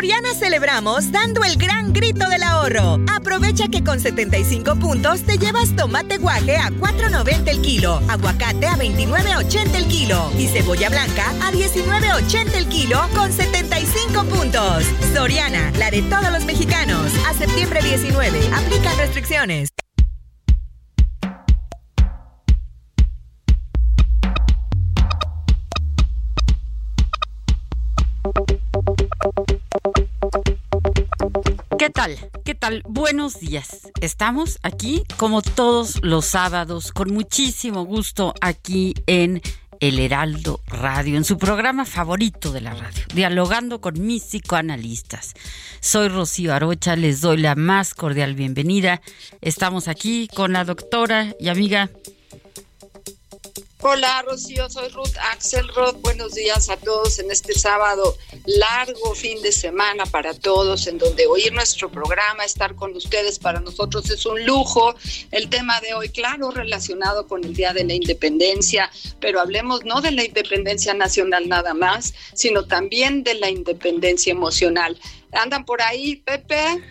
Soriana celebramos dando el gran grito del ahorro. Aprovecha que con 75 puntos te llevas tomate guaje a 4.90 el kilo, aguacate a 29.80 el kilo y cebolla blanca a 19.80 el kilo con 75 puntos. Soriana, la de todos los mexicanos. A septiembre 19. Aplica restricciones. ¿Qué tal? ¿Qué tal? Buenos días. Estamos aquí como todos los sábados con muchísimo gusto aquí en El Heraldo Radio, en su programa favorito de la radio, dialogando con mis psicoanalistas. Soy Rocío Arocha, les doy la más cordial bienvenida. Estamos aquí con la doctora y amiga Hola Rocío, soy Ruth Axelrod. Buenos días a todos en este sábado largo fin de semana para todos, en donde oír nuestro programa, estar con ustedes para nosotros es un lujo. El tema de hoy, claro, relacionado con el Día de la Independencia, pero hablemos no de la independencia nacional nada más, sino también de la independencia emocional. ¿Andan por ahí, Pepe?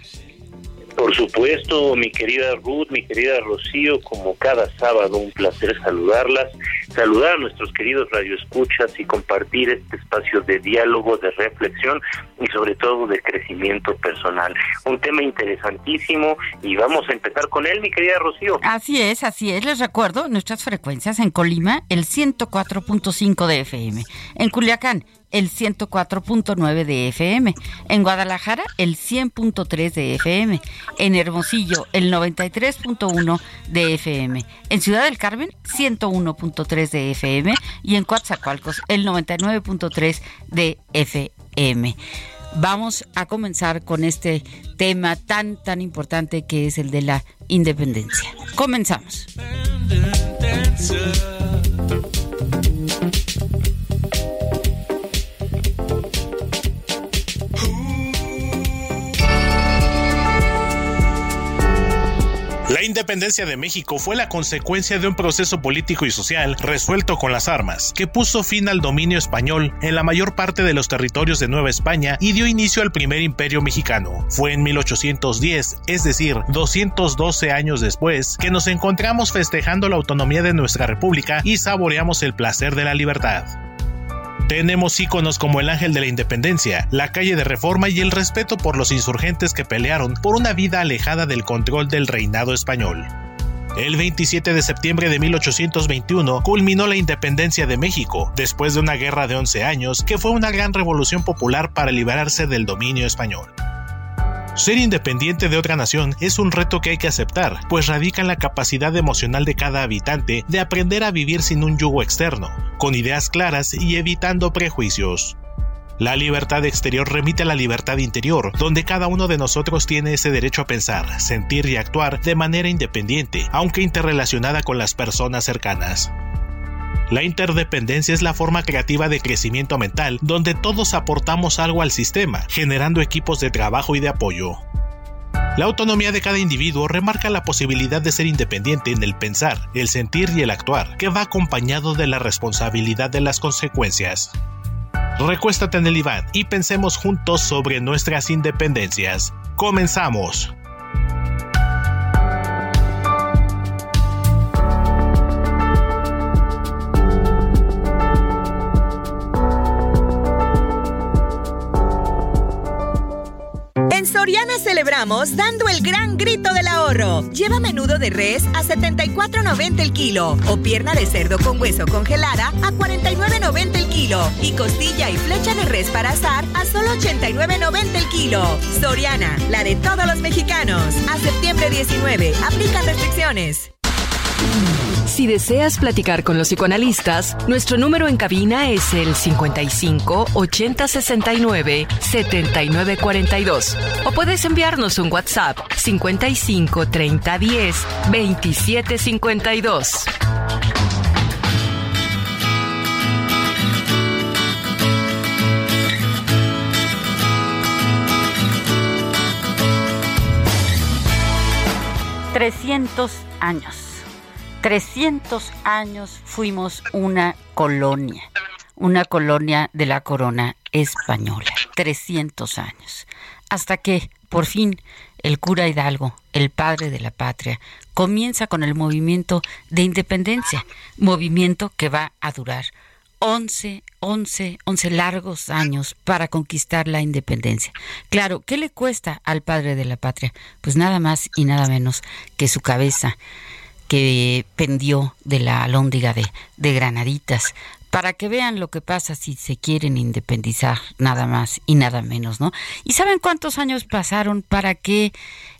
Por supuesto, mi querida Ruth, mi querida Rocío, como cada sábado, un placer saludarlas, saludar a nuestros queridos radioescuchas y compartir este espacio de diálogo, de reflexión y sobre todo de crecimiento personal. Un tema interesantísimo y vamos a empezar con él, mi querida Rocío. Así es, así es. Les recuerdo nuestras frecuencias en Colima, el 104.5 de FM, en Culiacán, el 104.9 de FM, en Guadalajara el 100.3 de FM, en Hermosillo el 93.1 de FM, en Ciudad del Carmen 101.3 de FM y en Coatzacoalcos el 99.3 de FM. Vamos a comenzar con este tema tan tan importante que es el de la independencia. Comenzamos. La independencia de México fue la consecuencia de un proceso político y social resuelto con las armas, que puso fin al dominio español en la mayor parte de los territorios de Nueva España y dio inicio al primer imperio mexicano. Fue en 1810, es decir, 212 años después, que nos encontramos festejando la autonomía de nuestra república y saboreamos el placer de la libertad. Tenemos íconos como el Ángel de la Independencia, la calle de Reforma y el respeto por los insurgentes que pelearon por una vida alejada del control del reinado español. El 27 de septiembre de 1821 culminó la independencia de México, después de una guerra de 11 años que fue una gran revolución popular para liberarse del dominio español. Ser independiente de otra nación es un reto que hay que aceptar, pues radica en la capacidad emocional de cada habitante de aprender a vivir sin un yugo externo, con ideas claras y evitando prejuicios. La libertad exterior remite a la libertad interior, donde cada uno de nosotros tiene ese derecho a pensar, sentir y actuar de manera independiente, aunque interrelacionada con las personas cercanas. La interdependencia es la forma creativa de crecimiento mental donde todos aportamos algo al sistema, generando equipos de trabajo y de apoyo. La autonomía de cada individuo remarca la posibilidad de ser independiente en el pensar, el sentir y el actuar, que va acompañado de la responsabilidad de las consecuencias. Recuéstate en el Iván y pensemos juntos sobre nuestras independencias. Comenzamos. Celebramos dando el gran grito del ahorro. Lleva menudo de res a 74.90 el kilo o pierna de cerdo con hueso congelada a 49.90 el kilo y costilla y flecha de res para asar a solo 89.90 el kilo. Soriana, la de todos los mexicanos. A septiembre 19, aplican restricciones. Si deseas platicar con los psicoanalistas, nuestro número en cabina es el 55 80 69 79 42. O puedes enviarnos un WhatsApp 55 30 10 27 52. Trescientos años 300 años fuimos una colonia, una colonia de la corona española. 300 años. Hasta que, por fin, el cura Hidalgo, el padre de la patria, comienza con el movimiento de independencia, movimiento que va a durar 11, 11, 11 largos años para conquistar la independencia. Claro, ¿qué le cuesta al padre de la patria? Pues nada más y nada menos que su cabeza que pendió de la alóndiga de, de Granaditas, para que vean lo que pasa si se quieren independizar, nada más y nada menos, ¿no? ¿Y saben cuántos años pasaron para que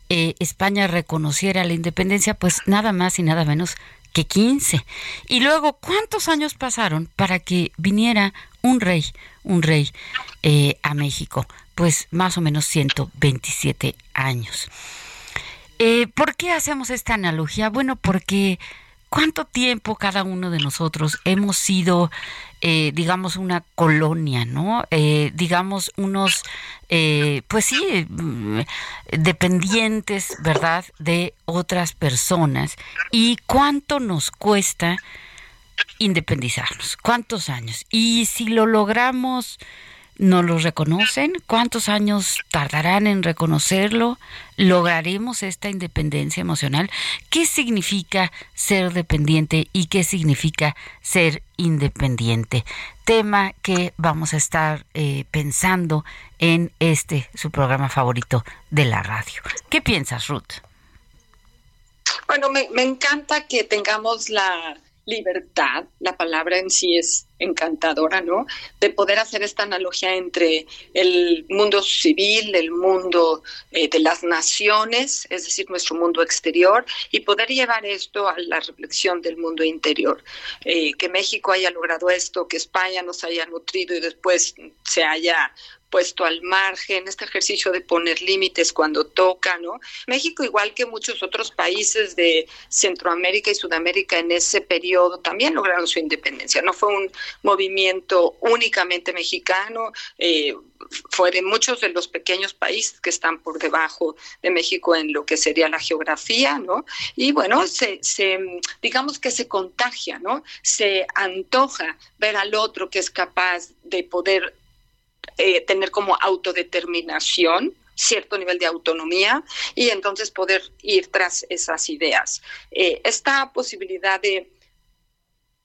eh, España reconociera la independencia? Pues nada más y nada menos que 15. Y luego, ¿cuántos años pasaron para que viniera un rey, un rey eh, a México? Pues más o menos 127 años. Eh, ¿Por qué hacemos esta analogía? Bueno, porque cuánto tiempo cada uno de nosotros hemos sido, eh, digamos, una colonia, ¿no? Eh, digamos, unos, pues sí, mm, dependientes, ¿verdad?, de otras personas. ¿Y cuánto nos cuesta independizarnos? ¿Cuántos años? Y si lo logramos ¿No lo reconocen? ¿Cuántos años tardarán en reconocerlo? ¿Lograremos esta independencia emocional? ¿Qué significa ser dependiente y qué significa ser independiente? Tema que vamos a estar eh, pensando en este, su programa favorito de la radio. ¿Qué piensas, Ruth? Bueno, me, me encanta que tengamos la libertad, la palabra en sí es encantadora, ¿no? De poder hacer esta analogía entre el mundo civil, el mundo eh, de las naciones, es decir, nuestro mundo exterior, y poder llevar esto a la reflexión del mundo interior. Eh, que México haya logrado esto, que España nos haya nutrido y después se haya puesto al margen, este ejercicio de poner límites cuando toca, ¿no? México, igual que muchos otros países de Centroamérica y Sudamérica en ese periodo, también lograron su independencia. No fue un movimiento únicamente mexicano, eh, fueron muchos de los pequeños países que están por debajo de México en lo que sería la geografía, ¿no? Y bueno, se, se digamos que se contagia, ¿no? Se antoja ver al otro que es capaz de poder eh, tener como autodeterminación, cierto nivel de autonomía y entonces poder ir tras esas ideas. Eh, esta posibilidad de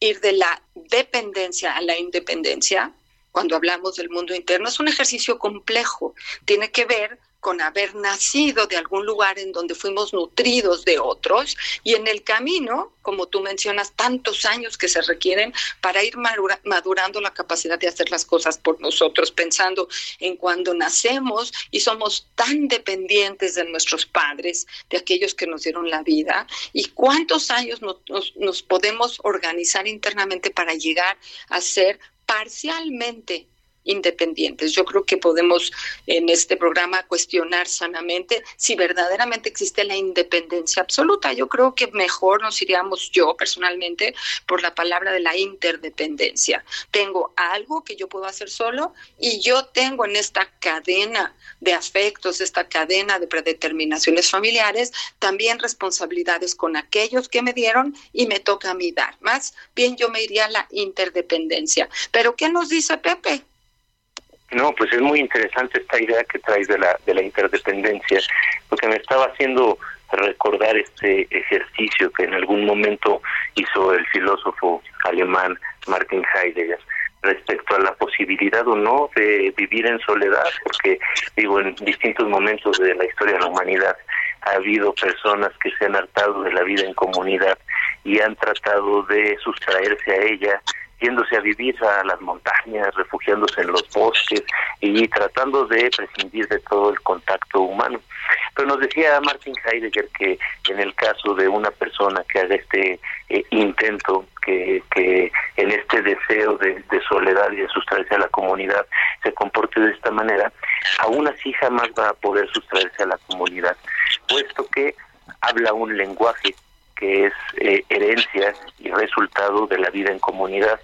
ir de la dependencia a la independencia, cuando hablamos del mundo interno, es un ejercicio complejo. Tiene que ver con haber nacido de algún lugar en donde fuimos nutridos de otros y en el camino, como tú mencionas, tantos años que se requieren para ir madurando la capacidad de hacer las cosas por nosotros, pensando en cuando nacemos y somos tan dependientes de nuestros padres, de aquellos que nos dieron la vida, y cuántos años nos, nos podemos organizar internamente para llegar a ser parcialmente independientes. Yo creo que podemos en este programa cuestionar sanamente si verdaderamente existe la independencia absoluta. Yo creo que mejor nos iríamos yo personalmente por la palabra de la interdependencia. Tengo algo que yo puedo hacer solo y yo tengo en esta cadena de afectos, esta cadena de predeterminaciones familiares, también responsabilidades con aquellos que me dieron y me toca a mí dar. Más bien yo me iría a la interdependencia. Pero ¿qué nos dice Pepe? No, pues es muy interesante esta idea que traes de la, de la interdependencia, porque me estaba haciendo recordar este ejercicio que en algún momento hizo el filósofo alemán Martin Heidegger, respecto a la posibilidad o no de vivir en soledad, porque digo, en distintos momentos de la historia de la humanidad ha habido personas que se han hartado de la vida en comunidad y han tratado de sustraerse a ella yéndose a vivir a las montañas, refugiándose en los bosques y tratando de prescindir de todo el contacto humano. Pero nos decía Martin Heidegger que en el caso de una persona que haga este eh, intento, que, que en este deseo de, de soledad y de sustraerse a la comunidad se comporte de esta manera, aún así jamás va a poder sustraerse a la comunidad, puesto que habla un lenguaje que es eh, herencia y resultado de la vida en comunidad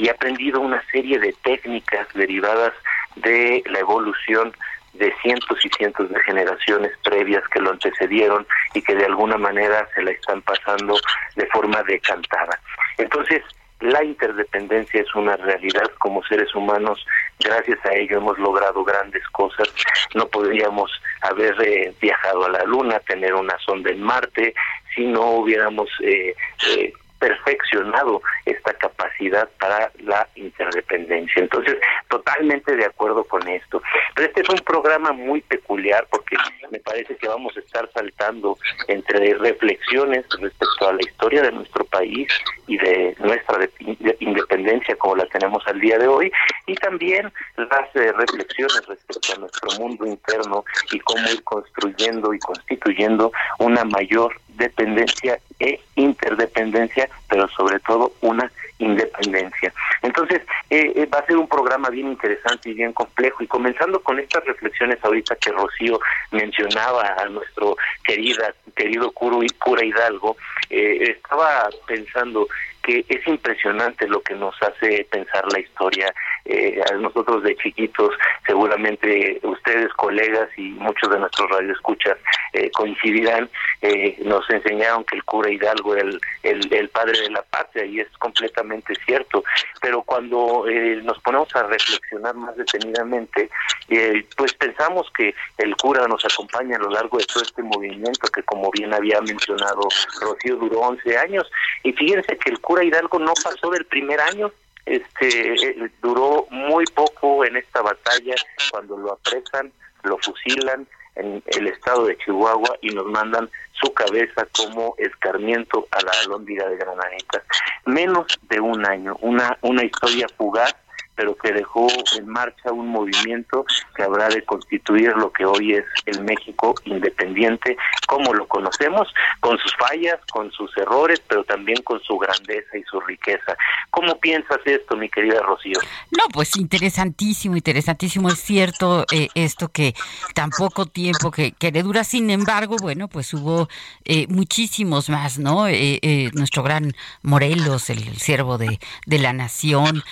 y ha aprendido una serie de técnicas derivadas de la evolución de cientos y cientos de generaciones previas que lo antecedieron y que de alguna manera se la están pasando de forma decantada. Entonces, la interdependencia es una realidad como seres humanos. Gracias a ello hemos logrado grandes cosas. No podríamos haber eh, viajado a la Luna, tener una sonda en Marte, si no hubiéramos eh, eh, perfeccionado esta capacidad para la interdependencia. Entonces, totalmente de acuerdo con esto. Pero este es un programa muy peculiar porque me parece que vamos a estar saltando entre reflexiones respecto a la historia de nuestro país y de nuestra independencia como la tenemos al día de hoy y también las eh, reflexiones respecto a nuestro mundo interno y cómo ir construyendo y constituyendo una mayor dependencia e interdependencia, pero sobre todo una independencia. Entonces, eh, eh, va a ser un programa bien interesante y bien complejo. Y comenzando con estas reflexiones ahorita que Rocío mencionaba a nuestro querida, querido cura Hidalgo, eh, estaba pensando que es impresionante lo que nos hace pensar la historia. Eh, a nosotros de chiquitos, seguramente ustedes, colegas y muchos de nuestros radioescuchas eh, coincidirán, eh, nos enseñaron que el cura Hidalgo era el, el, padre de la patria y es completamente cierto. Pero cuando eh, nos ponemos a reflexionar más detenidamente, pues pensamos que el cura nos acompaña a lo largo de todo este movimiento que, como bien había mencionado Rocío, duró 11 años. Y fíjense que el cura Hidalgo no pasó del primer año, este eh, duró muy poco en esta batalla cuando lo apresan, lo fusilan en el estado de Chihuahua y nos mandan su cabeza como escarmiento a la alóndiga de Granaditas. Menos de un año, una una historia fugaz pero que dejó en marcha un movimiento que habrá de constituir lo que hoy es el México independiente, como lo conocemos, con sus fallas, con sus errores, pero también con su grandeza y su riqueza. ¿Cómo piensas esto, mi querida Rocío? No, pues interesantísimo, interesantísimo. Es cierto eh, esto que tan poco tiempo que, que le dura, sin embargo, bueno, pues hubo eh, muchísimos más, ¿no? Eh, nuestro gran Morelos, el, siervo de, de la nación,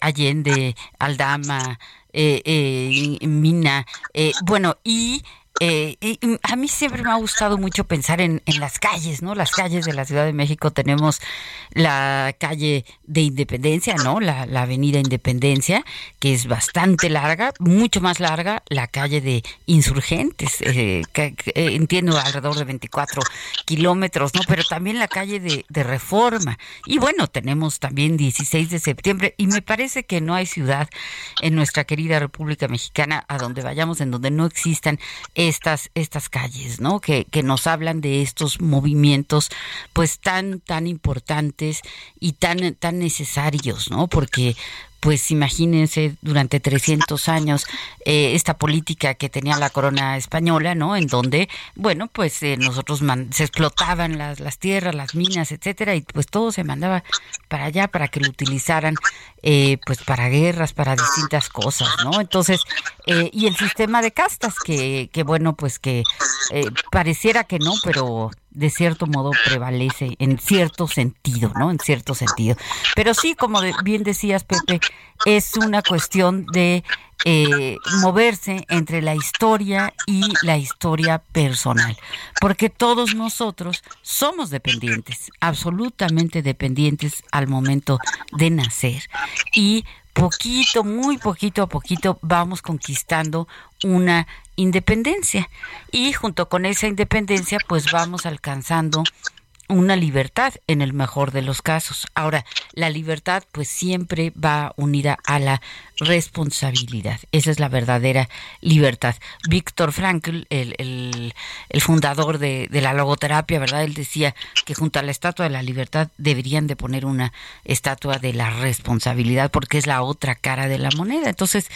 Allende, Aldama, eh, eh, Mina, eh, bueno, y eh, a mí siempre me ha gustado mucho pensar en, las calles, ¿no? Las calles de la Ciudad de México tenemos la calle de Independencia, ¿no? La, avenida Independencia, que es bastante larga, mucho más larga, la calle de Insurgentes, eh, que, eh, entiendo alrededor de 24 kilómetros, ¿no? Pero también la calle de, de Reforma. Y bueno, tenemos también 16 de septiembre y me parece que no hay ciudad en nuestra querida República Mexicana a donde vayamos en donde no existan estas, estas calles, ¿no? Que, que nos hablan de estos movimientos, pues tan, tan importantes y tan, tan necesarios, ¿no? Porque pues imagínense durante 300 años eh, esta política que tenía la corona española, ¿no? En donde, bueno, pues eh, nosotros se explotaban las, las tierras, las minas, etcétera, y pues todo se mandaba para allá para que lo utilizaran, eh, pues para guerras, para distintas cosas, ¿no? Entonces, y el sistema de castas, que, que bueno, pues que pareciera que no, pero de cierto modo prevalece en cierto sentido, ¿no? En cierto sentido. Pero sí, como bien decías, Pepe, es una cuestión de eh, moverse entre la historia y la historia personal, porque todos nosotros somos dependientes, absolutamente dependientes al momento de nacer y poquito, muy poquito a poquito vamos conquistando una independencia. Y junto con esa independencia pues vamos alcanzando una libertad en el mejor de los casos. Ahora, la libertad pues siempre va unida a la responsabilidad. Esa es la verdadera libertad. Víctor Frankl, el, fundador de, de, la logoterapia, ¿verdad? Él decía que junto a la estatua de la libertad deberían de poner una estatua de la responsabilidad porque es la otra cara de la moneda. Entonces,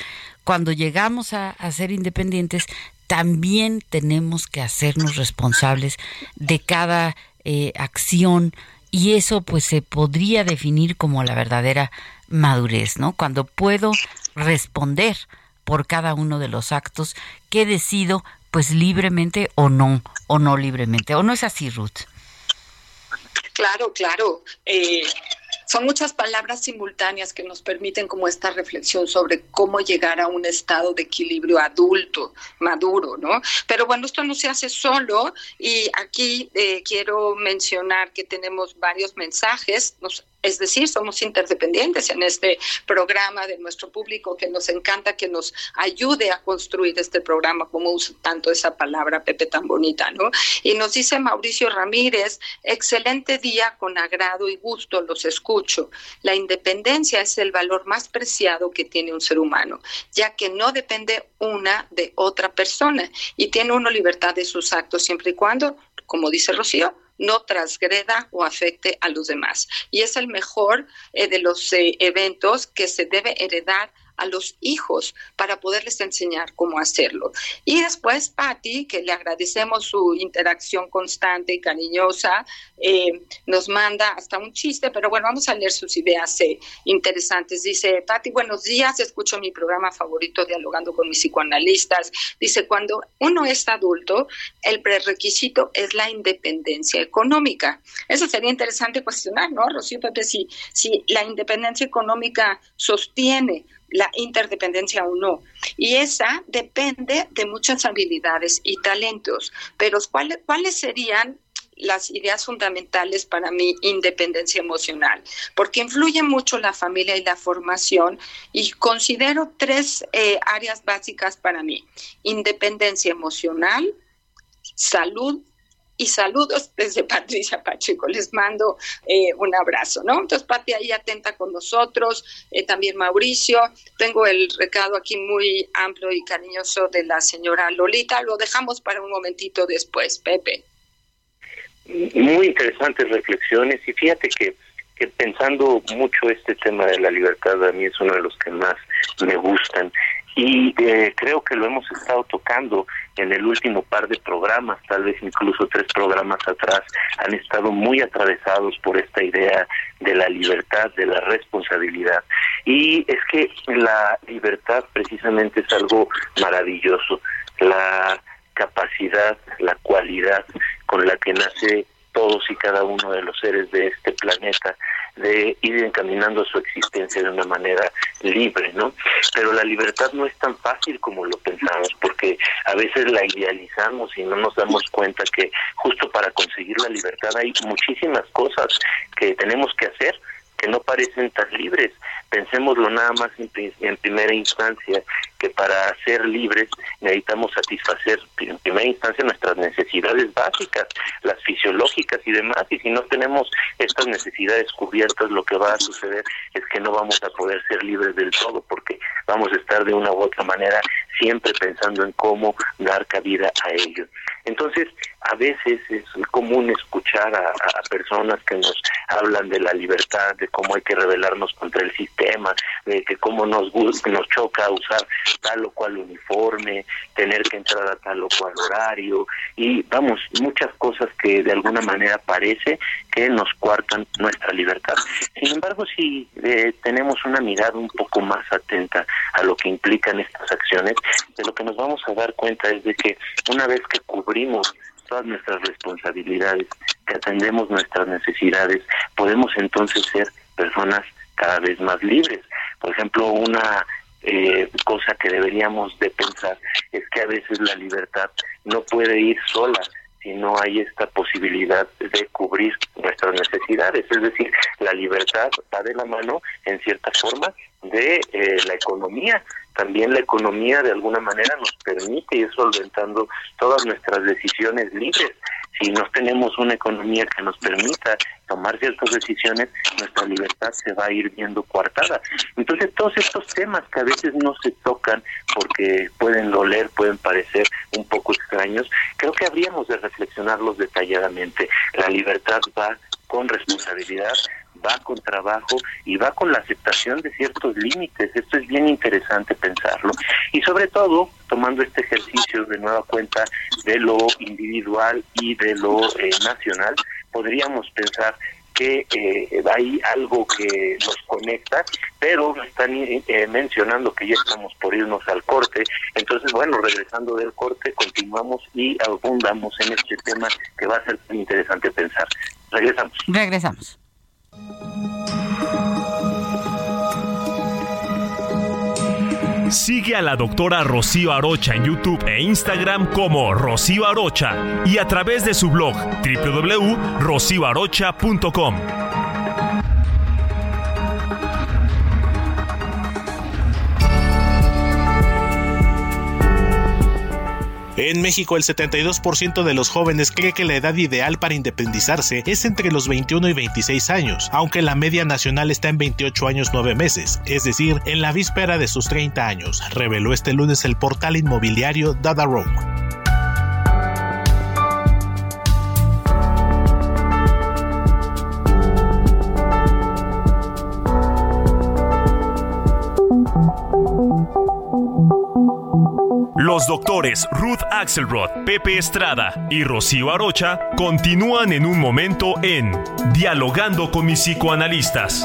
cuando llegamos a, ser independientes, también tenemos que hacernos responsables de cada eh, acción y eso pues se podría definir como la verdadera madurez, ¿no? Cuando puedo responder por cada uno de los actos que decido pues libremente o no, o no libremente. ¿O no es así, Ruth? Claro, claro. Eh, son muchas palabras simultáneas que nos permiten como esta reflexión sobre cómo llegar a un estado de equilibrio adulto, maduro, ¿no? Pero bueno, esto no se hace solo y aquí eh, quiero mencionar que tenemos varios mensajes. Nos es decir, somos interdependientes en este programa de nuestro público que nos encanta que nos ayude a construir este programa, como usa tanto esa palabra, Pepe, tan bonita, ¿no? Y nos dice Mauricio Ramírez, excelente día, con agrado y gusto los escucho. La independencia es el valor más preciado que tiene un ser humano, ya que no depende una de otra persona y tiene uno libertad de sus actos siempre y cuando, como dice Rocío, no transgreda o afecte a los demás. Y es el mejor eh, de los eh, eventos que se debe heredar a los hijos para poderles enseñar cómo hacerlo. Y después, Patti, que le agradecemos su interacción constante y cariñosa, eh, nos manda hasta un chiste, pero bueno, vamos a leer sus ideas eh, interesantes. Dice, Patti, buenos días, escucho mi programa favorito, Dialogando con mis psicoanalistas. Dice, cuando uno es adulto, el prerequisito es la independencia económica. Eso sería interesante cuestionar, ¿no, Rocío? Si, si la independencia económica sostiene la interdependencia o no. Y esa depende de muchas habilidades y talentos. Pero ¿cuáles, cuáles serían las ideas fundamentales para mi independencia emocional, porque influye mucho la familia y la formación y considero tres eh, áreas básicas para mí, independencia emocional, salud y saludos desde Patricia Pacheco. Les mando eh, un abrazo, ¿no? Entonces, Pati ahí atenta con nosotros, eh, también Mauricio. Tengo el recado aquí muy amplio y cariñoso de la señora Lolita. Lo dejamos para un momentito después, Pepe. Muy interesantes reflexiones y fíjate que que pensando mucho este tema de la libertad a mí es uno de los que más me gustan y eh, creo que lo hemos estado tocando en el último par de programas, tal vez incluso tres programas atrás, han estado muy atravesados por esta idea de la libertad, de la responsabilidad. Y es que la libertad precisamente es algo maravilloso, la capacidad, la cualidad con la que nace todos y cada uno de los seres de este planeta de ir encaminando su existencia de una manera libre, ¿no? Pero la libertad no es tan fácil como lo pensamos, porque a veces la idealizamos y no nos damos cuenta que justo para conseguir la libertad hay muchísimas cosas que tenemos que hacer que no parecen tan libres. Pensémoslo nada más en, primera instancia, que para ser libres necesitamos satisfacer en primera instancia nuestras necesidades básicas, las fisiológicas y demás, y si no tenemos estas necesidades cubiertas, lo que va a suceder es que no vamos a poder ser libres del todo, porque vamos a estar de una u otra manera siempre pensando en cómo dar cabida a ello. Entonces, a veces es común escuchar a, personas que nos hablan de la libertad, de cómo hay que rebelarnos contra el sistema, de que cómo nos, nos choca usar tal o cual uniforme, tener que entrar a tal o cual horario, y vamos, muchas cosas que de alguna manera parece que nos cuartan nuestra libertad. Sin embargo, si eh, tenemos una mirada un poco más atenta a lo que implican estas acciones, de lo que nos vamos a dar cuenta es de que una vez que cubrimos todas nuestras responsabilidades, que atendemos nuestras necesidades, podemos entonces ser personas cada vez más libres. Por ejemplo, una eh, cosa que deberíamos de pensar es que a veces la libertad no puede ir sola, si no hay esta posibilidad de cubrir nuestras necesidades. Es decir, la libertad va de la mano, en cierta forma, de eh, la economía. También la economía de alguna manera nos permite ir solventando todas nuestras decisiones libres. si no tenemos una economía que nos permita tomar ciertas decisiones, nuestra libertad se va a ir viendo coartada. Entonces, todos estos temas que a veces no se tocan porque pueden doler, pueden parecer un poco extraños, creo que habríamos de reflexionarlos detalladamente. La libertad va con responsabilidad, va con trabajo y va con la aceptación de ciertos límites. Esto es bien interesante pensarlo. Y sobre todo, tomando este ejercicio de nueva cuenta de lo individual y de lo eh, nacional, podríamos pensar que eh, hay algo que nos conecta, pero están eh, mencionando que ya estamos por irnos al corte. Entonces, bueno, regresando del corte, continuamos y abundamos en este tema que va a ser interesante pensar. Regresamos. Regresamos. Sigue a la doctora Rocío Arocha en YouTube e Instagram como Rocío Arocha y a través de su blog www.rocioarocha.com. En México, el 72% de los jóvenes cree que la edad ideal para independizarse es entre los 21 y 26 años, aunque la media nacional está en 28 años 9 meses, es decir, en la víspera de sus 30 años, reveló este lunes el portal inmobiliario Dada. Los doctores Ruth Axelrod, Pepe Estrada y Rocío Arocha continúan en un momento en Dialogando con mis psicoanalistas.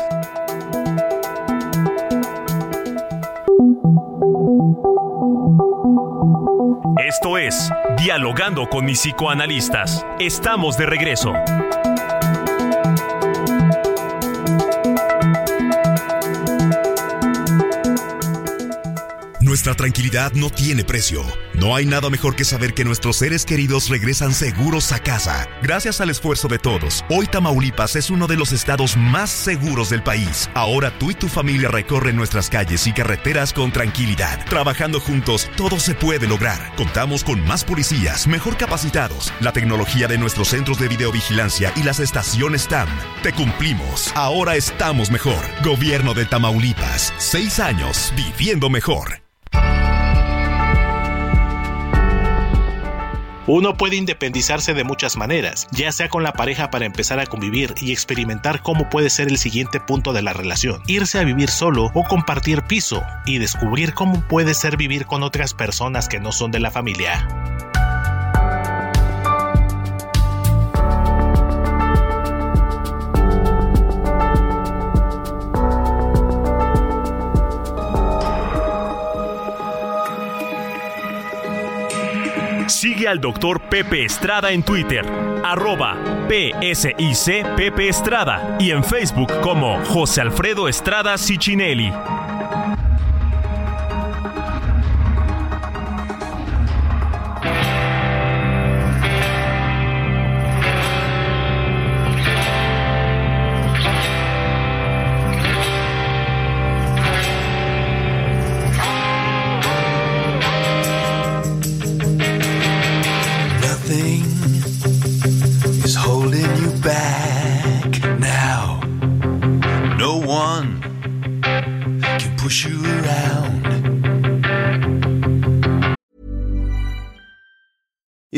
Esto es Dialogando con mis psicoanalistas. Estamos de regreso. Nuestra tranquilidad no tiene precio. No hay nada mejor que saber que nuestros seres queridos regresan seguros a casa. Gracias al esfuerzo de todos, hoy Tamaulipas es uno de los estados más seguros del país. Ahora tú y tu familia recorren nuestras calles y carreteras con tranquilidad. Trabajando juntos, todo se puede lograr. Contamos con más policías, mejor capacitados, la tecnología de nuestros centros de videovigilancia y las estaciones TAM. Te cumplimos. Ahora estamos mejor. Gobierno de Tamaulipas. Seis años viviendo mejor. Uno puede independizarse de muchas maneras, ya sea con la pareja para empezar a convivir y experimentar cómo puede ser el siguiente punto de la relación, irse a vivir solo o compartir piso y descubrir cómo puede ser vivir con otras personas que no son de la familia. Sigue al doctor Pepe Estrada en Twitter, arroba PSIC Pepe Estrada y en Facebook como José Alfredo Estrada Cicinelli.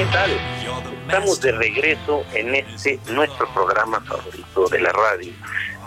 ¿Qué tal? Estamos de regreso en este nuestro programa favorito de la radio,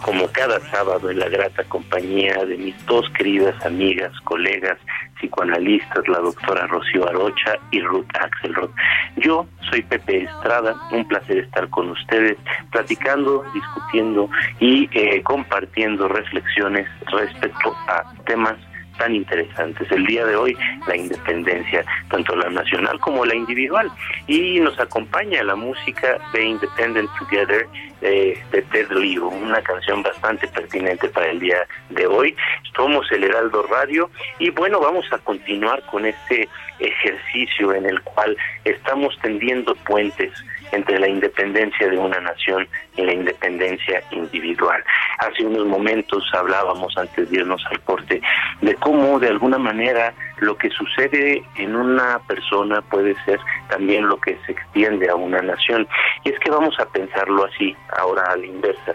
como cada sábado en la grata compañía de mis dos queridas amigas, colegas, psicoanalistas, la doctora Rocío Arocha y Ruth Axelrod. Yo soy Pepe Estrada, un placer estar con ustedes, platicando, discutiendo y eh, compartiendo reflexiones respecto a temas tan interesantes. El día de hoy, la independencia, tanto la nacional como la individual. Y nos acompaña la música de Independent Together de, Ted Leo, una canción bastante pertinente para el día de hoy. Somos el Heraldo Radio y bueno, vamos a continuar con este ejercicio en el cual estamos tendiendo puentes entre la independencia de una nación y la independencia individual. Hace unos momentos hablábamos antes de irnos al corte de cómo de alguna manera lo que sucede en una persona puede ser también lo que se extiende a una nación. Y es que vamos a pensarlo así, ahora a la inversa.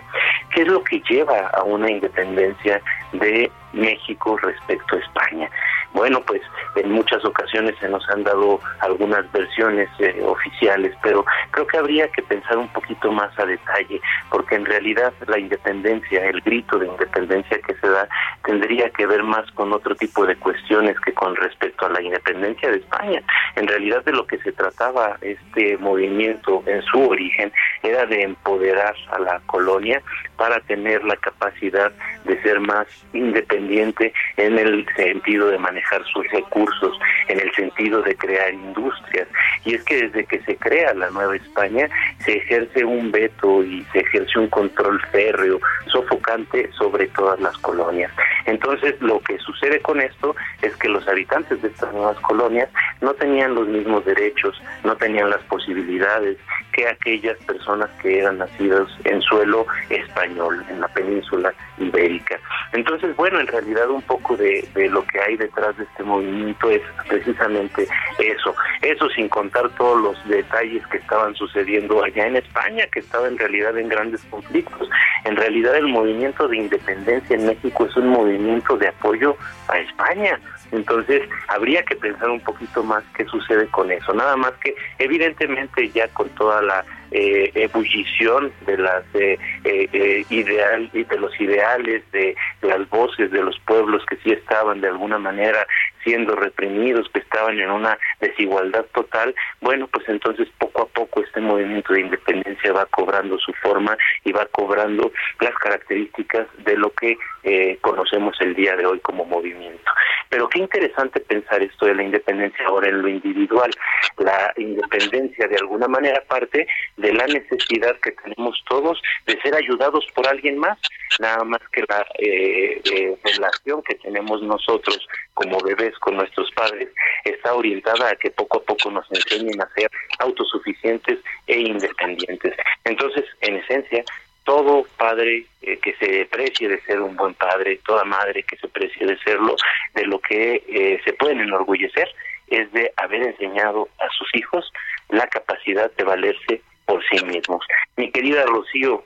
¿Qué es lo que lleva a una independencia de México respecto a España? Bueno, pues en muchas ocasiones se nos han dado algunas versiones eh, oficiales, pero creo que habría que pensar un poquito más a detalle, porque en realidad la independencia, el grito de independencia que se da, tendría que ver más con otro tipo de cuestiones que con respecto a la independencia de España. En realidad de lo que se trataba este movimiento en su origen era de empoderar a la colonia para tener la capacidad de ser más independiente en el sentido de manejar sus recursos, en el sentido de crear industrias. Y es que desde que se crea la Nueva España se ejerce un veto y se ejerce un control férreo, sofocante sobre todas las colonias. Entonces lo que sucede con esto es que los habitantes de estas nuevas colonias no tenían los mismos derechos, no tenían las posibilidades que aquellas personas que eran nacidas en suelo español, en la península ibérica. Entonces, bueno, en realidad un poco de, de, lo que hay detrás de este movimiento es precisamente eso, eso sin contar todos los detalles que estaban sucediendo allá en España, que estaba en realidad en grandes conflictos. En realidad el movimiento de independencia en México es un movimiento de apoyo a España, entonces, habría que pensar un poquito más qué sucede con eso. Nada más que, evidentemente, ya con toda la eh, ebullición de las eh, eh, ideal y de los ideales de, las voces de los pueblos que sí estaban de alguna manera siendo reprimidos, que estaban en una desigualdad total, bueno, pues entonces poco a poco este movimiento de independencia va cobrando su forma y va cobrando las características de lo que eh, conocemos el día de hoy como movimiento. Pero qué interesante pensar esto de la independencia ahora en lo individual. La independencia de alguna manera parte de la necesidad que tenemos todos de ser ayudados por alguien más, nada más que la eh, eh, relación que tenemos nosotros como bebés con nuestros padres está orientada a que poco a poco nos enseñen a ser autosuficientes e independientes. Entonces, en esencia, todo padre eh, que se precie de ser un buen padre, toda madre que se precie de serlo, de lo que se pueden enorgullecer es de haber enseñado a sus hijos la capacidad de valerse por sí mismos. Mi querida Rocío.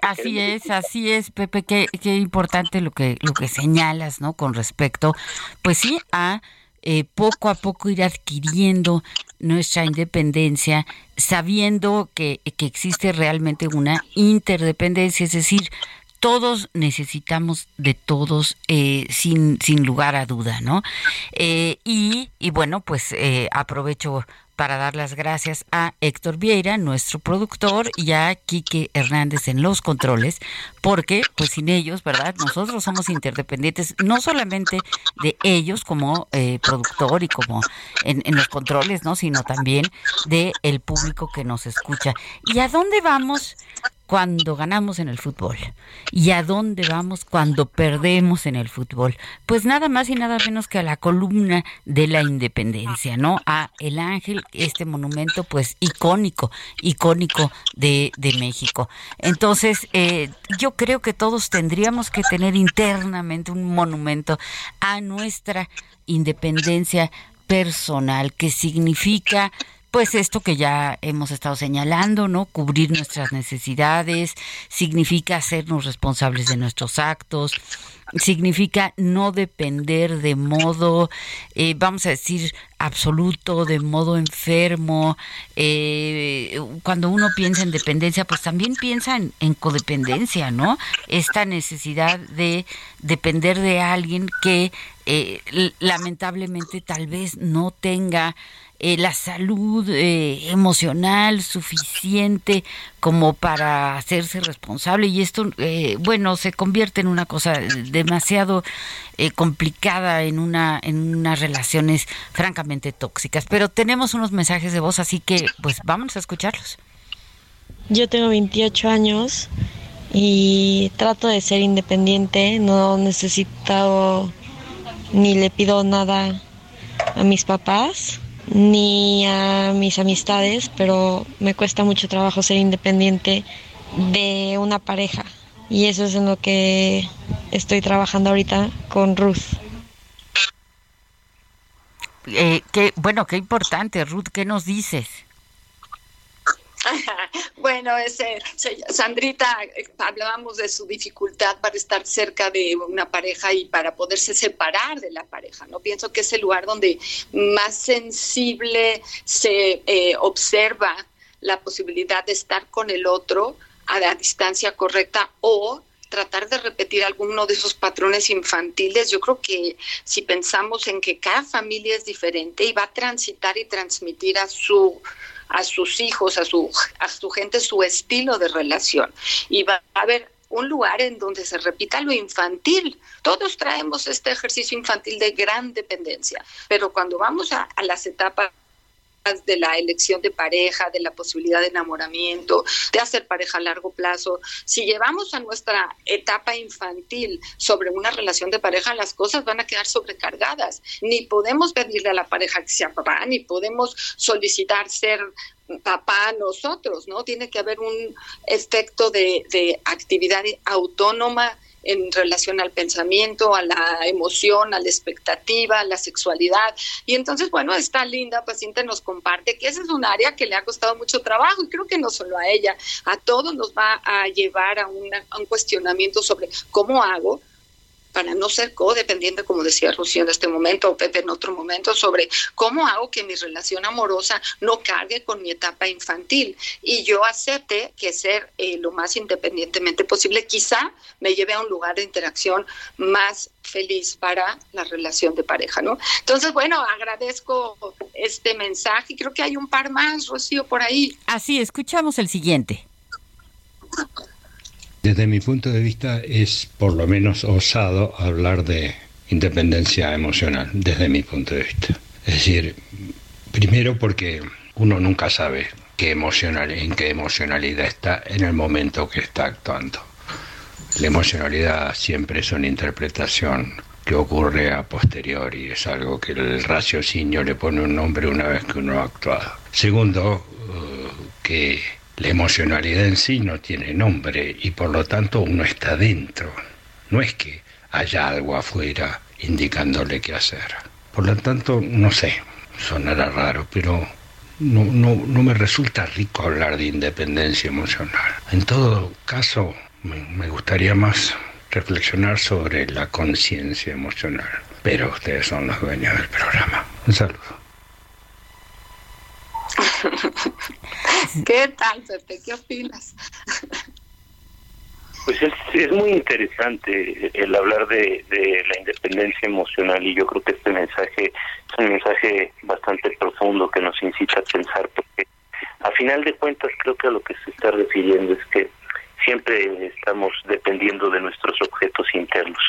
Así es, así es, Pepe, qué, qué importante lo que, lo que señalas, ¿no? Con respecto, pues sí, a eh, poco a poco ir adquiriendo nuestra independencia, sabiendo que, que existe realmente una interdependencia, es decir, todos necesitamos de todos eh, sin, sin lugar a duda, ¿no? Eh, y, y, bueno, pues eh, aprovecho para dar las gracias a Héctor Vieira, nuestro productor, y a Quique Hernández en los controles, porque pues sin ellos, ¿verdad? Nosotros somos interdependientes, no solamente de ellos como eh, productor y como en, en, los controles, ¿no? Sino también de el público que nos escucha. ¿Y a dónde vamos? Cuando ganamos en el fútbol y a dónde vamos cuando perdemos en el fútbol. Pues nada más y nada menos que a la columna de la independencia, ¿no? A El Ángel, este monumento pues icónico, icónico de, de México. Entonces, eh, yo creo que todos tendríamos que tener internamente un monumento a nuestra independencia personal, que significa pues esto que ya hemos estado señalando, ¿no? Cubrir nuestras necesidades, significa hacernos responsables de nuestros actos, significa no depender de modo, eh, vamos a decir, absoluto, de modo enfermo. Eh, cuando uno piensa en dependencia, pues también piensa en, en, codependencia, ¿no? Esta necesidad de depender de alguien que eh, lamentablemente tal vez no tenga eh, la salud eh, emocional suficiente como para hacerse responsable y esto, eh, bueno, se convierte en una cosa demasiado complicada en una en unas relaciones francamente tóxicas. Pero tenemos unos mensajes de voz, así que pues vamos a escucharlos. Yo tengo 28 años y trato de ser independiente, no necesito ni le pido nada a mis papás ni a mis amistades, pero me cuesta mucho trabajo ser independiente de una pareja. Y eso es en lo que estoy trabajando ahorita con Ruth. Eh, qué, bueno, qué importante, Ruth, ¿qué nos dices? bueno, ese, Sandrita, hablábamos de su dificultad para estar cerca de una pareja y para poderse separar de la pareja, ¿no? Pienso que es el lugar donde más sensible se eh, observa la posibilidad de estar con el otro a la distancia correcta o tratar de repetir alguno de esos patrones infantiles. Yo creo que si pensamos en que cada familia es diferente y va a transitar y transmitir a su a sus hijos, a su, a su gente, su estilo de relación. Y va a haber un lugar en donde se repita lo infantil. Todos traemos este ejercicio infantil de gran dependencia, pero cuando vamos a, a las etapas de la elección de pareja, de la posibilidad de enamoramiento, de hacer pareja a largo plazo. Si llevamos a nuestra etapa infantil sobre una relación de pareja, las cosas van a quedar sobrecargadas. Ni podemos pedirle a la pareja que sea papá, ni podemos solicitar ser papá nosotros, ¿no? Tiene que haber un efecto de, de actividad autónoma en relación al pensamiento, a la emoción, a la expectativa, a la sexualidad. Y entonces, bueno, esta linda paciente nos comparte que ese es un área que le ha costado mucho trabajo y creo que no solo a ella, a todos nos va a llevar a, a un cuestionamiento sobre cómo hago para no ser codependiente, como decía Rocío en este momento o Pepe en otro momento, sobre cómo hago que mi relación amorosa no cargue con mi etapa infantil y yo acepte que ser eh, lo más independientemente posible quizá me lleve a un lugar de interacción más feliz para la relación de pareja, ¿no? Entonces, bueno, agradezco este mensaje y creo que hay un par más, Rocío, por ahí. Así, escuchamos el siguiente. Desde mi punto de vista es por lo menos osado hablar de independencia emocional, desde mi punto de vista. Es decir, primero porque uno nunca sabe qué emocional, en qué emocionalidad está en el momento que está actuando. La emocionalidad siempre es una interpretación que ocurre a posteriori, es algo que el raciocinio le pone un nombre una vez que uno ha actuado. Segundo, uh, que la emocionalidad en sí no tiene nombre y por lo tanto uno está dentro. No es que haya algo afuera indicándole qué hacer. Por lo tanto, no sé, sonará raro, pero no, no, no me resulta rico hablar de independencia emocional. En todo caso, me gustaría más reflexionar sobre la conciencia emocional. Pero ustedes son los dueños del programa. Un saludo. ¿Qué tal, Pepe? ¿Qué opinas? Pues es, muy interesante el hablar de, la independencia emocional y yo creo que este mensaje es un mensaje bastante profundo que nos incita a pensar porque a final de cuentas creo que a lo que se está refiriendo es que siempre estamos dependiendo de nuestros objetos internos.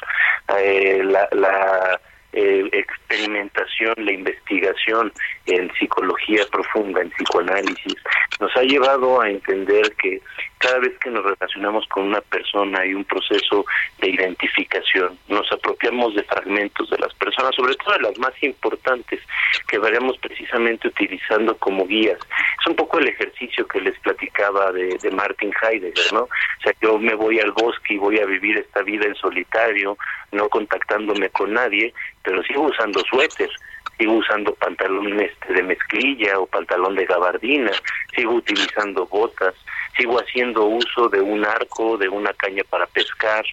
Eh, la, la eh, experimentación, la investigación en psicología profunda, en psicoanálisis, nos ha llevado a entender que cada vez que nos relacionamos con una persona hay un proceso de identificación. Nos apropiamos de fragmentos de las personas, sobre todo de las más importantes, que veremos precisamente utilizando como guías. Es un poco el ejercicio que les platicaba de, de Martin Heidegger, ¿no? O sea, yo me voy al bosque y voy a vivir esta vida en solitario, no contactándome con nadie, pero sigo usando suéter sigo usando pantalón de mezclilla o pantalón de gabardina, sigo utilizando botas, sigo haciendo uso de un arco, de una caña para pescar,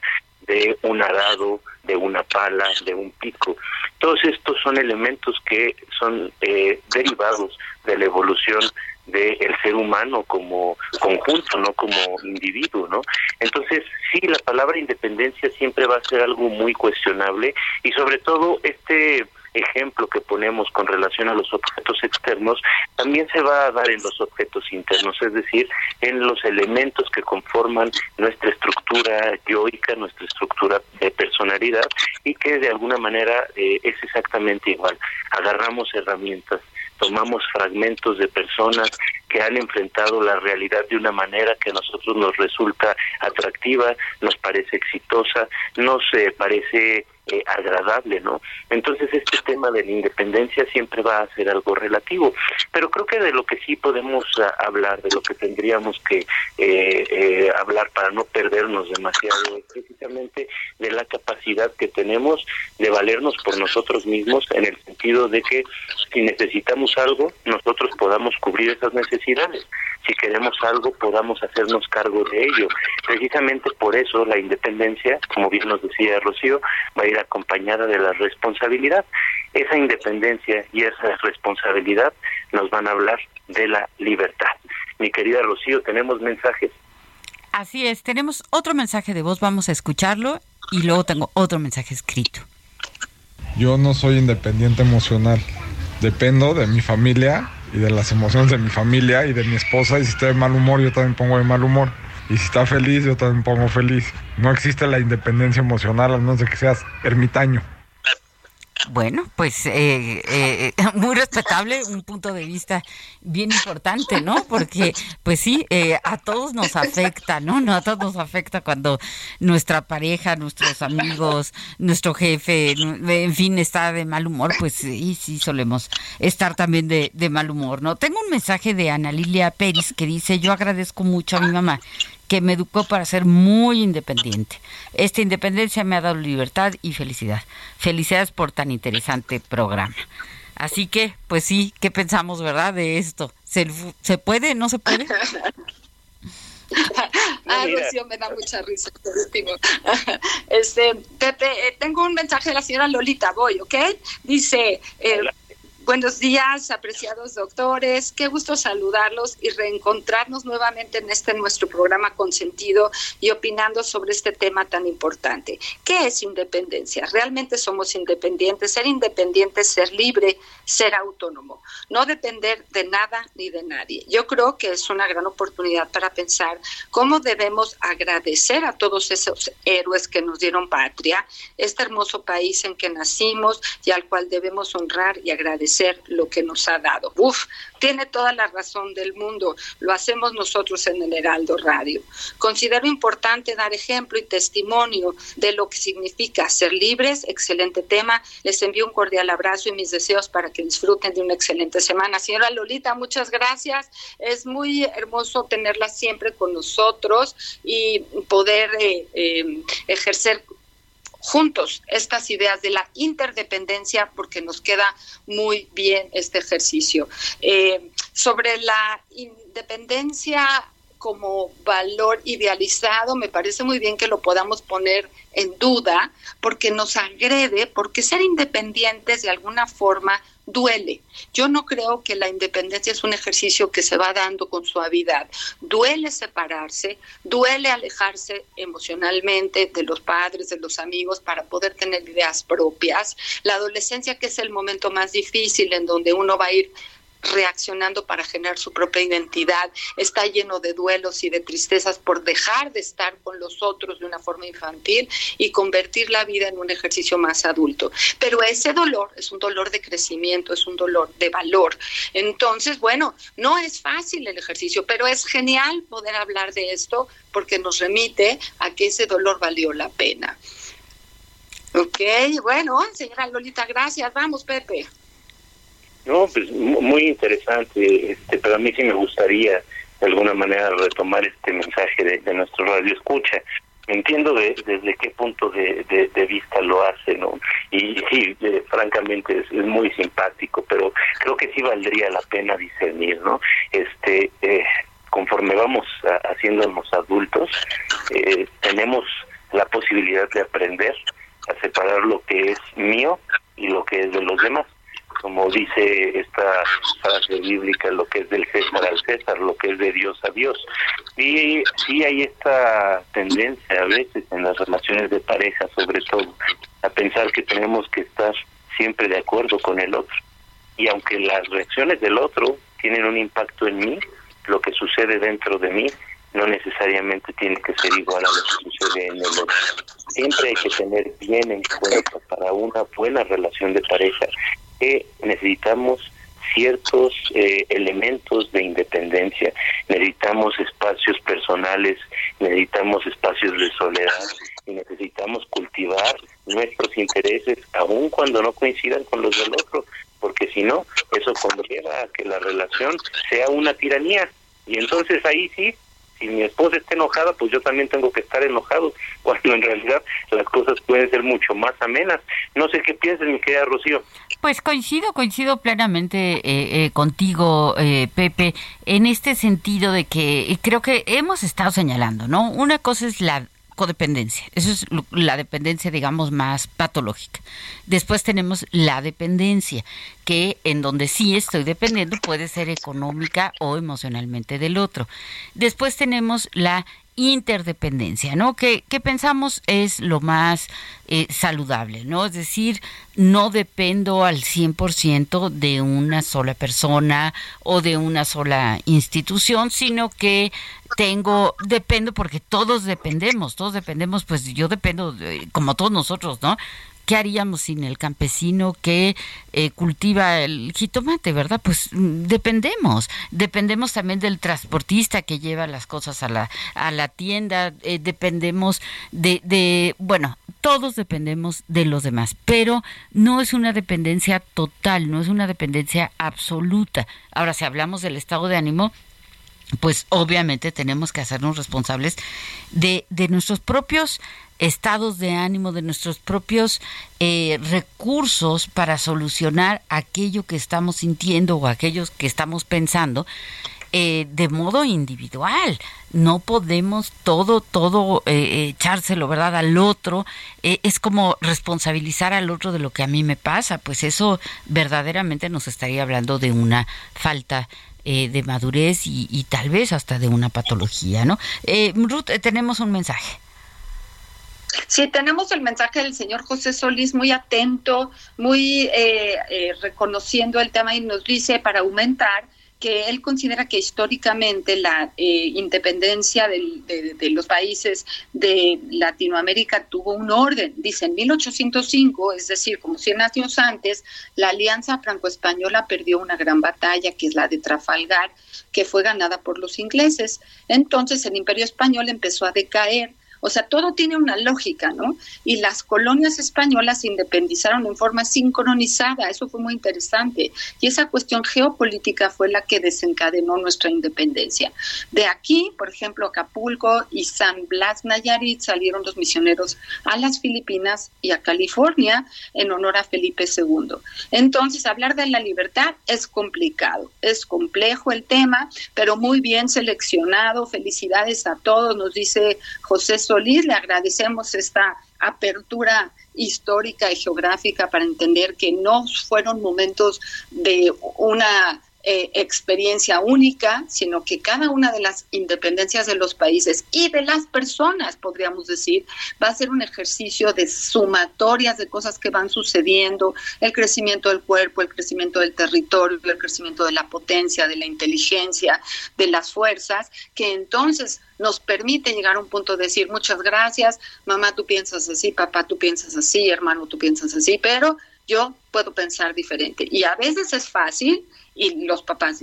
de un arado, de una pala, de un pico. Todos estos son elementos que son eh, derivados de la evolución del ser humano como conjunto, no como individuo, ¿no? Entonces, sí, la palabra independencia siempre va a ser algo muy cuestionable y sobre todo este ejemplo que ponemos con relación a los objetos externos también se va a dar en los objetos internos, es decir, en los elementos que conforman nuestra estructura yoica, nuestra estructura de personalidad y que de alguna manera eh, es exactamente igual. Agarramos herramientas tomamos fragmentos de personas que han enfrentado la realidad de una manera que a nosotros nos resulta atractiva, nos parece exitosa, nos eh, parece eh, agradable, ¿no? Entonces este tema de la independencia siempre va a ser algo relativo, pero creo que de lo que sí podemos ah, hablar, de lo que tendríamos que eh, eh, hablar para no perdernos demasiado, es precisamente de la capacidad que tenemos de valernos por nosotros mismos en el sentido de que si necesitamos algo, nosotros podamos cubrir esas necesidades si queremos algo podamos hacernos cargo de ello. Precisamente por eso la independencia, como bien nos decía Rocío, va a ir acompañada de la responsabilidad. Esa independencia y esa responsabilidad nos van a hablar de la libertad. Mi querida Rocío, tenemos mensajes. Así es, tenemos otro mensaje de voz, vamos a escucharlo y luego tengo otro mensaje escrito. Yo no soy independiente emocional, dependo de mi familia y de las emociones de mi familia y de mi esposa. Y si está de mal humor, yo también pongo de mal humor. Y si está feliz, yo también pongo feliz. No existe la independencia emocional, a menos de que seas ermitaño. Bueno, pues eh, eh, muy respetable, un punto de vista bien importante, ¿no? Porque, pues sí, eh, a todos nos afecta, ¿no? No a todos nos afecta cuando nuestra pareja, nuestros amigos, nuestro jefe, en fin, está de mal humor, pues sí, sí solemos estar también de, de mal humor, ¿no? Tengo un mensaje de Ana Lilia Pérez que dice, yo agradezco mucho a mi mamá que me educó para ser muy independiente. Esta independencia me ha dado libertad y felicidad. Felicidades por tan interesante programa. Así que, pues sí, ¿qué pensamos, verdad, de esto? ¿Se, se puede? ¿No se puede? ah, Rocío, me da mucha risa este último. Este, Pepe, eh, tengo un mensaje de la señora Lolita Boy, ¿ok? Dice, eh, Buenos días, apreciados doctores. Qué gusto saludarlos y reencontrarnos nuevamente en este nuestro programa Consentido y opinando sobre este tema tan importante. ¿Qué es independencia? Realmente somos independientes. Ser independiente es ser libre, ser autónomo, no depender de nada ni de nadie. Yo creo que es una gran oportunidad para pensar cómo debemos agradecer a todos esos héroes que nos dieron patria, este hermoso país en que nacimos y al cual debemos honrar y agradecer lo que nos ha dado. Uf, tiene toda la razón del mundo. Lo hacemos nosotros en el Heraldo Radio. Considero importante dar ejemplo y testimonio de lo que significa ser libres. Excelente tema. Les envío un cordial abrazo y mis deseos para que disfruten de una excelente semana. Señora Lolita, muchas gracias. Es muy hermoso tenerla siempre con nosotros y poder eh, eh, ejercer juntos estas ideas de la interdependencia porque nos queda muy bien este ejercicio. Eh, sobre la independencia como valor idealizado, me parece muy bien que lo podamos poner en duda porque nos agrede, porque ser independientes de alguna forma duele. Yo no creo que la independencia es un ejercicio que se va dando con suavidad. Duele separarse, duele alejarse emocionalmente de los padres, de los amigos, para poder tener ideas propias. La adolescencia, que es el momento más difícil en donde uno va a ir reaccionando para generar su propia identidad, está lleno de duelos y de tristezas por dejar de estar con los otros de una forma infantil y convertir la vida en un ejercicio más adulto. Pero ese dolor es un dolor de crecimiento, es un dolor de valor. Entonces, bueno, no es fácil el ejercicio, pero es genial poder hablar de esto porque nos remite a que ese dolor valió la pena. Ok, bueno, señora Lolita, gracias. Vamos, Pepe. No, pues muy interesante, este, pero a mí sí me gustaría de alguna manera retomar este mensaje de, nuestro radio escucha. Entiendo desde qué punto de, vista lo hace, ¿no? Y sí, francamente es, muy simpático, pero creo que sí valdría la pena discernir, ¿no? Este, eh, conforme vamos haciéndonos adultos, eh, tenemos la posibilidad de aprender a separar lo que es mío y lo que es de los demás como dice esta frase bíblica, lo que es del César al César, lo que es de Dios a Dios. Y sí hay esta tendencia a veces en las relaciones de pareja, sobre todo, a pensar que tenemos que estar siempre de acuerdo con el otro. Y aunque las reacciones del otro tienen un impacto en mí, lo que sucede dentro de mí no necesariamente tiene que ser igual a lo que sucede en el otro. Siempre hay que tener bien en cuenta para una buena relación de pareja que necesitamos ciertos eh, elementos de independencia, necesitamos espacios personales, necesitamos espacios de soledad y necesitamos cultivar nuestros intereses aun cuando no coincidan con los del otro, porque si no, eso conlleva a que la relación sea una tiranía. Y entonces ahí sí, si mi esposa está enojada, pues yo también tengo que estar enojado, cuando en realidad las cosas pueden ser mucho más amenas. No sé qué piensas, mi querida Rocío. Pues coincido, coincido plenamente eh, eh, contigo, eh, Pepe, en este sentido de que creo que hemos estado señalando, ¿no? Una cosa es la codependencia. Eso es la dependencia, digamos, más patológica. Después tenemos la dependencia, que en donde sí estoy dependiendo puede ser económica o emocionalmente del otro. Después tenemos la interdependencia, ¿no? Que, pensamos es lo más eh, saludable, ¿no? Es decir, no dependo al 100% de una sola persona o de una sola institución, sino que tengo, dependo porque todos dependemos, todos dependemos, pues yo dependo como todos nosotros, ¿no? ¿Qué haríamos sin el campesino que eh, cultiva el jitomate, verdad? Pues mm, dependemos. Dependemos también del transportista que lleva las cosas a la, a la tienda. Eh, dependemos de, de, bueno, todos dependemos de los demás, pero no es una dependencia total, no es una dependencia absoluta. Ahora, si hablamos del estado de ánimo, pues obviamente tenemos que hacernos responsables de, de nuestros propios estados de ánimo, de nuestros propios eh, recursos para solucionar aquello que estamos sintiendo o aquellos que estamos pensando eh, de modo individual. No podemos todo, todo eh, echárselo, ¿verdad?, al otro. es como responsabilizar al otro de lo que a mí me pasa. Pues eso verdaderamente nos estaría hablando de una falta de madurez y, y, tal vez hasta de una patología, ¿no? Ruth, tenemos un mensaje. Sí, tenemos el mensaje del señor José Solís muy atento, muy eh, eh, reconociendo el tema y nos dice para aumentar que él considera que históricamente la eh, independencia de, los países de Latinoamérica tuvo un orden. Dice, en 1805, es decir, como 100 años antes, la alianza franco-española perdió una gran batalla, que es la de Trafalgar, que fue ganada por los ingleses. Entonces el imperio español empezó a decaer o sea, todo tiene una lógica, ¿no? Y las colonias españolas se independizaron en forma sincronizada, eso fue muy interesante. Y esa cuestión geopolítica fue la que desencadenó nuestra independencia. De aquí, por ejemplo, Acapulco y San Blas Nayarit salieron los misioneros a las Filipinas y a California en honor a Felipe II. Entonces, hablar de la libertad es complicado, es complejo el tema, pero muy bien seleccionado. Felicidades a todos, nos dice José Solís, le agradecemos esta apertura histórica y geográfica para entender que no fueron momentos de una eh, experiencia única, sino que cada una de las independencias de los países y de las personas, podríamos decir, va a ser un ejercicio de sumatorias de cosas que van sucediendo, el crecimiento del cuerpo, el crecimiento del territorio, el crecimiento de la potencia, de la inteligencia, de las fuerzas, que entonces nos permite llegar a un punto de decir muchas gracias, mamá tú piensas así, papá tú piensas así, hermano tú piensas así, pero yo puedo pensar diferente. Y a veces es fácil y los papás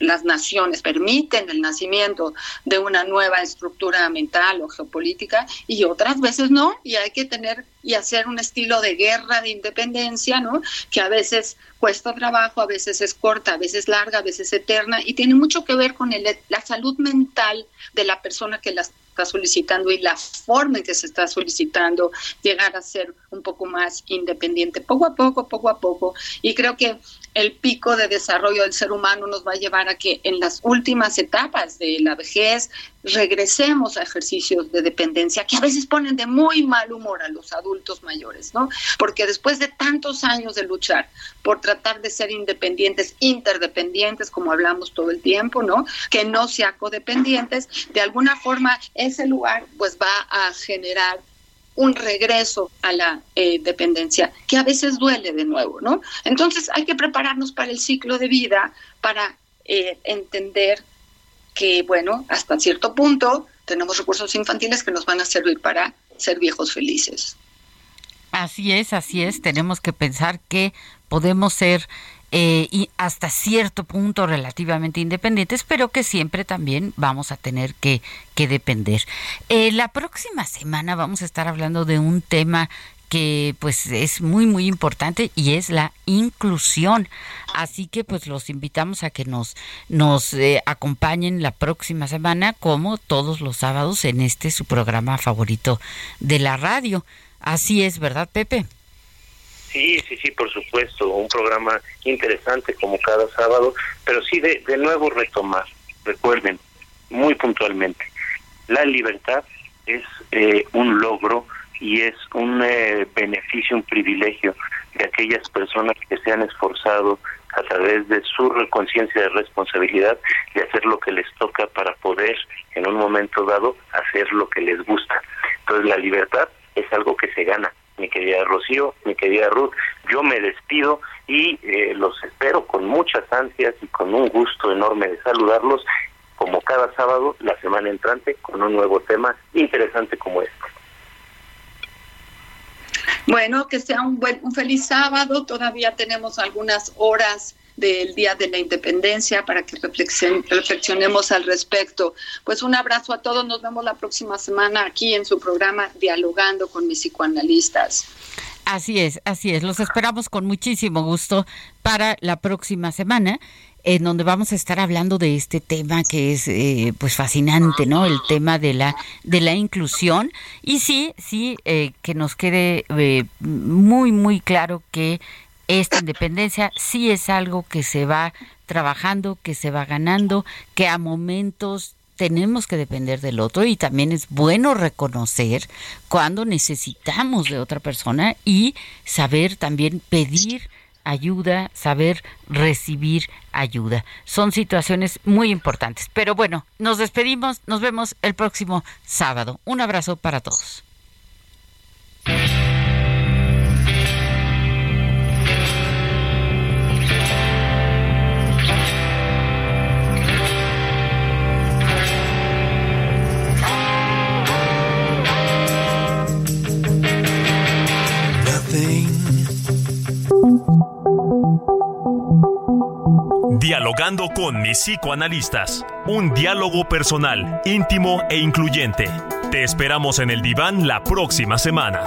las naciones permiten el nacimiento de una nueva estructura mental o geopolítica y otras veces no, y hay que tener y hacer un estilo de guerra de independencia, ¿no? Que a veces cuesta trabajo, a veces es corta, a veces larga, a veces eterna, y tiene mucho que ver con el, la salud mental de la persona que las está solicitando y la forma en que se está solicitando llegar a ser un poco más independiente, poco a poco, poco a poco. Y creo que el pico de desarrollo del ser humano nos va a llevar a que en las últimas etapas de la vejez regresemos a ejercicios de dependencia que a veces ponen de muy mal humor a los adultos mayores, ¿no? Porque después de tantos años de luchar por tratar de ser independientes, interdependientes, como hablamos todo el tiempo, ¿no? Que no sea codependientes, de alguna forma ese lugar pues va a generar un regreso a la eh, dependencia, que a veces duele de nuevo, ¿no? Entonces hay que prepararnos para el ciclo de vida, para eh, entender que, bueno, hasta cierto punto tenemos recursos infantiles que nos van a servir para ser viejos felices. Así es, así es. Tenemos que pensar que podemos ser eh, y hasta cierto punto relativamente independientes, pero que siempre también vamos a tener que, que depender. Eh, la próxima semana vamos a estar hablando de un tema que pues es muy muy importante y es la inclusión. Así que pues los invitamos a que nos nos eh, acompañen la próxima semana como todos los sábados en este su programa favorito de la radio. Así es verdad Pepe Sí, sí, sí, por supuesto, un programa interesante como cada sábado, pero sí de, de nuevo retomar, recuerden, muy puntualmente, la libertad es eh, un logro y es un eh, beneficio, un privilegio de aquellas personas que se han esforzado a través de su conciencia de responsabilidad de hacer lo que les toca para poder en un momento dado hacer lo que les gusta. Entonces la libertad es algo que se gana, mi querida Rocío, mi querida Ruth, yo me despido y eh, los espero con muchas ansias y con un gusto enorme de saludarlos, como cada sábado, la semana entrante, con un nuevo tema interesante como este. Bueno, que sea un, buen, un feliz sábado, todavía tenemos algunas horas del Día de la Independencia para que reflexionemos al respecto. Pues un abrazo a todos, nos vemos la próxima semana aquí en su programa Dialogando con mis psicoanalistas. Así es, así es. Los esperamos con muchísimo gusto para la próxima semana en donde vamos a estar hablando de este tema que es eh, pues fascinante, ¿no? El tema de la de la inclusión y sí, sí eh, que nos quede eh, muy muy claro que esta independencia sí es algo que se va trabajando, que se va ganando, que a momentos tenemos que depender del otro y también es bueno reconocer cuando necesitamos de otra persona y saber también pedir ayuda, saber recibir ayuda. Son situaciones muy importantes. Pero bueno, nos despedimos, nos vemos el próximo sábado. Un abrazo para todos. Dialogando con mis psicoanalistas. Un diálogo personal, íntimo e incluyente. Te esperamos en el diván la próxima semana.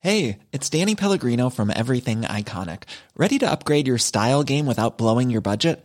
Hey, it's Danny Pellegrino from Everything Iconic. Ready to upgrade your style game without blowing your budget?